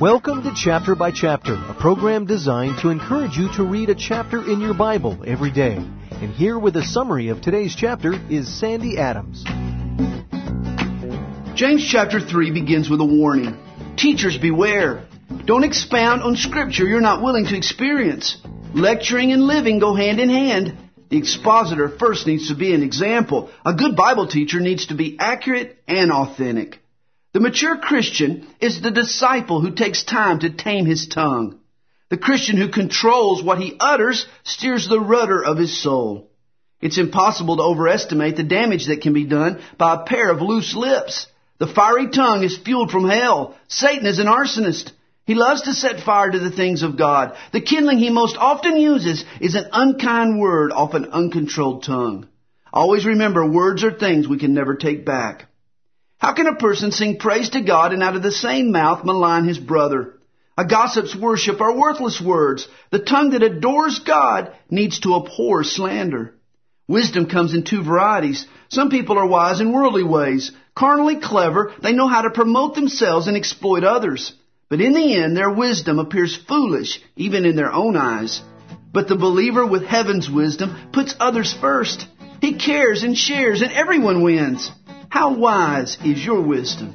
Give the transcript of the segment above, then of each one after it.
Welcome to Chapter by Chapter, a program designed to encourage you to read a chapter in your Bible every day. And here with a summary of today's chapter is Sandy Adams. James chapter 3 begins with a warning. Teachers beware. Don't expound on scripture you're not willing to experience. Lecturing and living go hand in hand. The expositor first needs to be an example. A good Bible teacher needs to be accurate and authentic. The mature Christian is the disciple who takes time to tame his tongue. The Christian who controls what he utters steers the rudder of his soul. It's impossible to overestimate the damage that can be done by a pair of loose lips. The fiery tongue is fueled from hell. Satan is an arsonist. He loves to set fire to the things of God. The kindling he most often uses is an unkind word off an uncontrolled tongue. Always remember, words are things we can never take back. How can a person sing praise to God and out of the same mouth malign his brother? A gossip's worship are worthless words. The tongue that adores God needs to abhor slander. Wisdom comes in two varieties. Some people are wise in worldly ways. Carnally clever, they know how to promote themselves and exploit others. But in the end, their wisdom appears foolish, even in their own eyes. But the believer with heaven's wisdom puts others first. He cares and shares and everyone wins. How wise is your wisdom?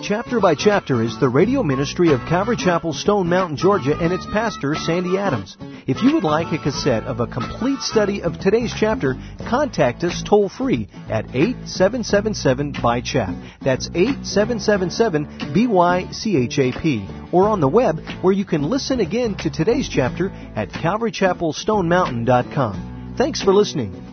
Chapter by Chapter is the radio ministry of Calvary Chapel, Stone Mountain, Georgia, and its pastor, Sandy Adams. If you would like a cassette of a complete study of today's chapter, contact us toll free at 8777 by chap. That's 8777 BYCHAP. Or on the web, where you can listen again to today's chapter at calvarychapelstonemountain.com. Thanks for listening.